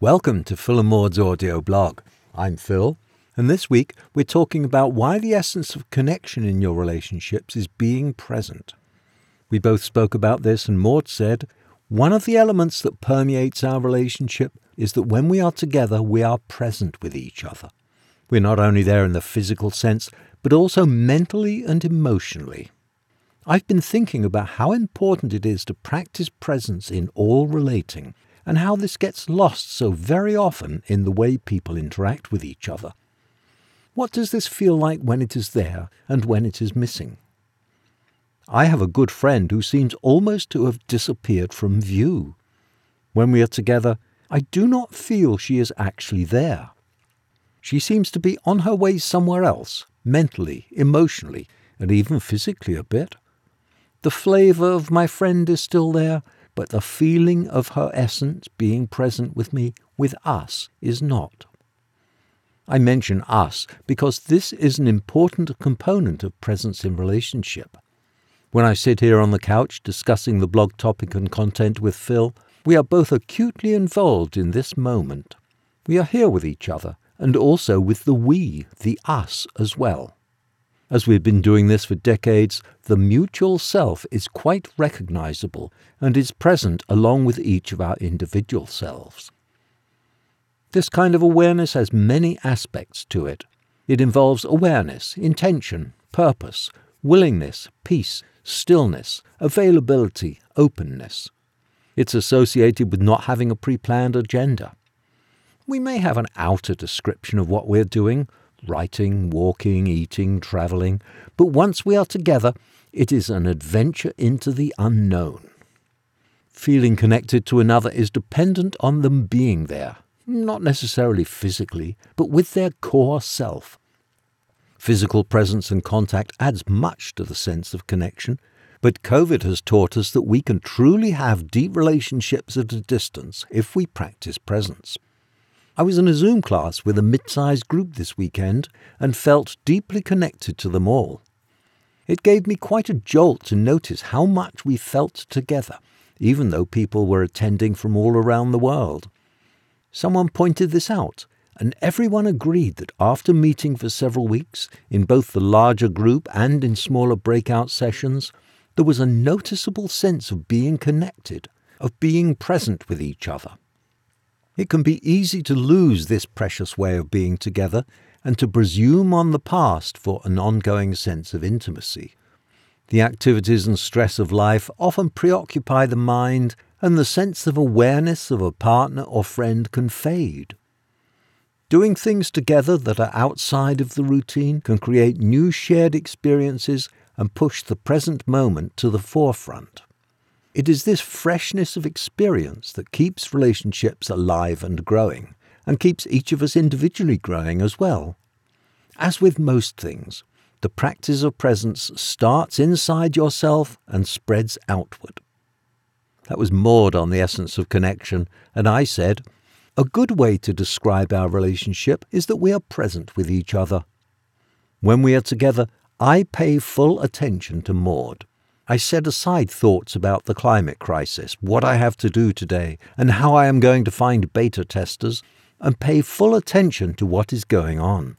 Welcome to Phil and Maud's audio blog. I'm Phil, and this week we're talking about why the essence of connection in your relationships is being present. We both spoke about this, and Maud said, One of the elements that permeates our relationship is that when we are together, we are present with each other. We're not only there in the physical sense, but also mentally and emotionally. I've been thinking about how important it is to practice presence in all relating and how this gets lost so very often in the way people interact with each other. What does this feel like when it is there and when it is missing? I have a good friend who seems almost to have disappeared from view. When we are together, I do not feel she is actually there. She seems to be on her way somewhere else, mentally, emotionally, and even physically a bit. The flavour of my friend is still there, but the feeling of her essence being present with me, with us, is not. I mention us because this is an important component of presence in relationship. When I sit here on the couch discussing the blog topic and content with Phil, we are both acutely involved in this moment. We are here with each other, and also with the we, the us, as well. As we've been doing this for decades, the mutual self is quite recognizable and is present along with each of our individual selves. This kind of awareness has many aspects to it. It involves awareness, intention, purpose, willingness, peace, stillness, availability, openness. It's associated with not having a pre planned agenda. We may have an outer description of what we're doing, writing, walking, eating, travelling, but once we are together, it is an adventure into the unknown. Feeling connected to another is dependent on them being there, not necessarily physically, but with their core self. Physical presence and contact adds much to the sense of connection, but COVID has taught us that we can truly have deep relationships at a distance if we practice presence. I was in a Zoom class with a mid sized group this weekend and felt deeply connected to them all. It gave me quite a jolt to notice how much we felt together, even though people were attending from all around the world. Someone pointed this out, and everyone agreed that after meeting for several weeks, in both the larger group and in smaller breakout sessions, there was a noticeable sense of being connected, of being present with each other. It can be easy to lose this precious way of being together and to presume on the past for an ongoing sense of intimacy. The activities and stress of life often preoccupy the mind, and the sense of awareness of a partner or friend can fade. Doing things together that are outside of the routine can create new shared experiences and push the present moment to the forefront. It is this freshness of experience that keeps relationships alive and growing, and keeps each of us individually growing as well. As with most things, the practice of presence starts inside yourself and spreads outward. That was Maud on the essence of connection, and I said, A good way to describe our relationship is that we are present with each other. When we are together, I pay full attention to Maud. I set aside thoughts about the climate crisis, what I have to do today, and how I am going to find beta testers, and pay full attention to what is going on.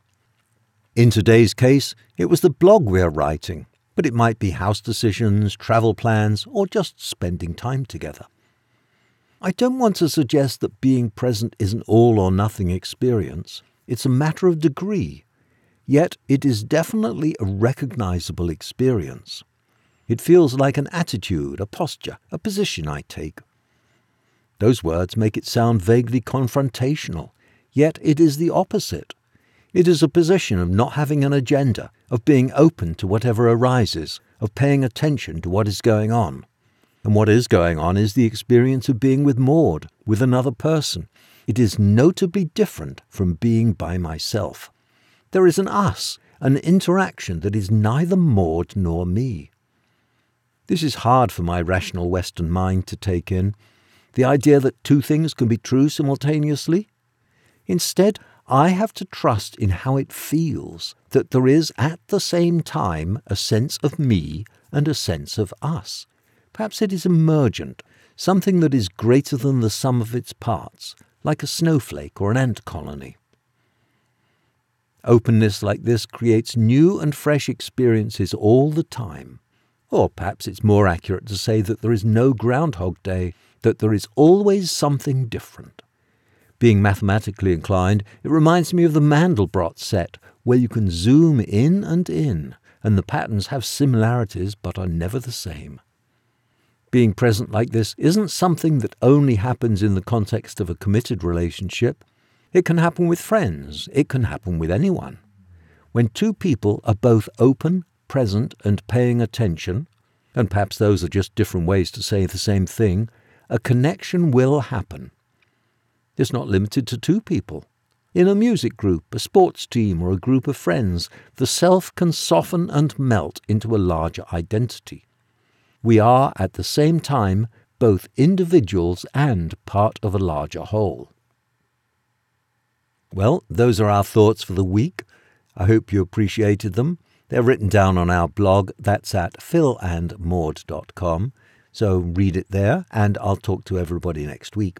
In today's case, it was the blog we are writing, but it might be house decisions, travel plans, or just spending time together. I don't want to suggest that being present is an all or nothing experience. It's a matter of degree. Yet it is definitely a recognizable experience. It feels like an attitude, a posture, a position I take. Those words make it sound vaguely confrontational, yet it is the opposite. It is a position of not having an agenda, of being open to whatever arises, of paying attention to what is going on. And what is going on is the experience of being with Maud, with another person. It is notably different from being by myself. There is an us, an interaction that is neither Maud nor me. This is hard for my rational Western mind to take in. The idea that two things can be true simultaneously. Instead, I have to trust in how it feels that there is at the same time a sense of me and a sense of us. Perhaps it is emergent, something that is greater than the sum of its parts, like a snowflake or an ant colony. Openness like this creates new and fresh experiences all the time. Or perhaps it's more accurate to say that there is no Groundhog Day, that there is always something different. Being mathematically inclined, it reminds me of the Mandelbrot set, where you can zoom in and in, and the patterns have similarities but are never the same. Being present like this isn't something that only happens in the context of a committed relationship. It can happen with friends, it can happen with anyone. When two people are both open, present, and paying attention, and perhaps those are just different ways to say the same thing, a connection will happen. It's not limited to two people. In a music group, a sports team, or a group of friends, the self can soften and melt into a larger identity. We are, at the same time, both individuals and part of a larger whole. Well, those are our thoughts for the week. I hope you appreciated them. They're written down on our blog. That's at philandmaud.com. So read it there, and I'll talk to everybody next week.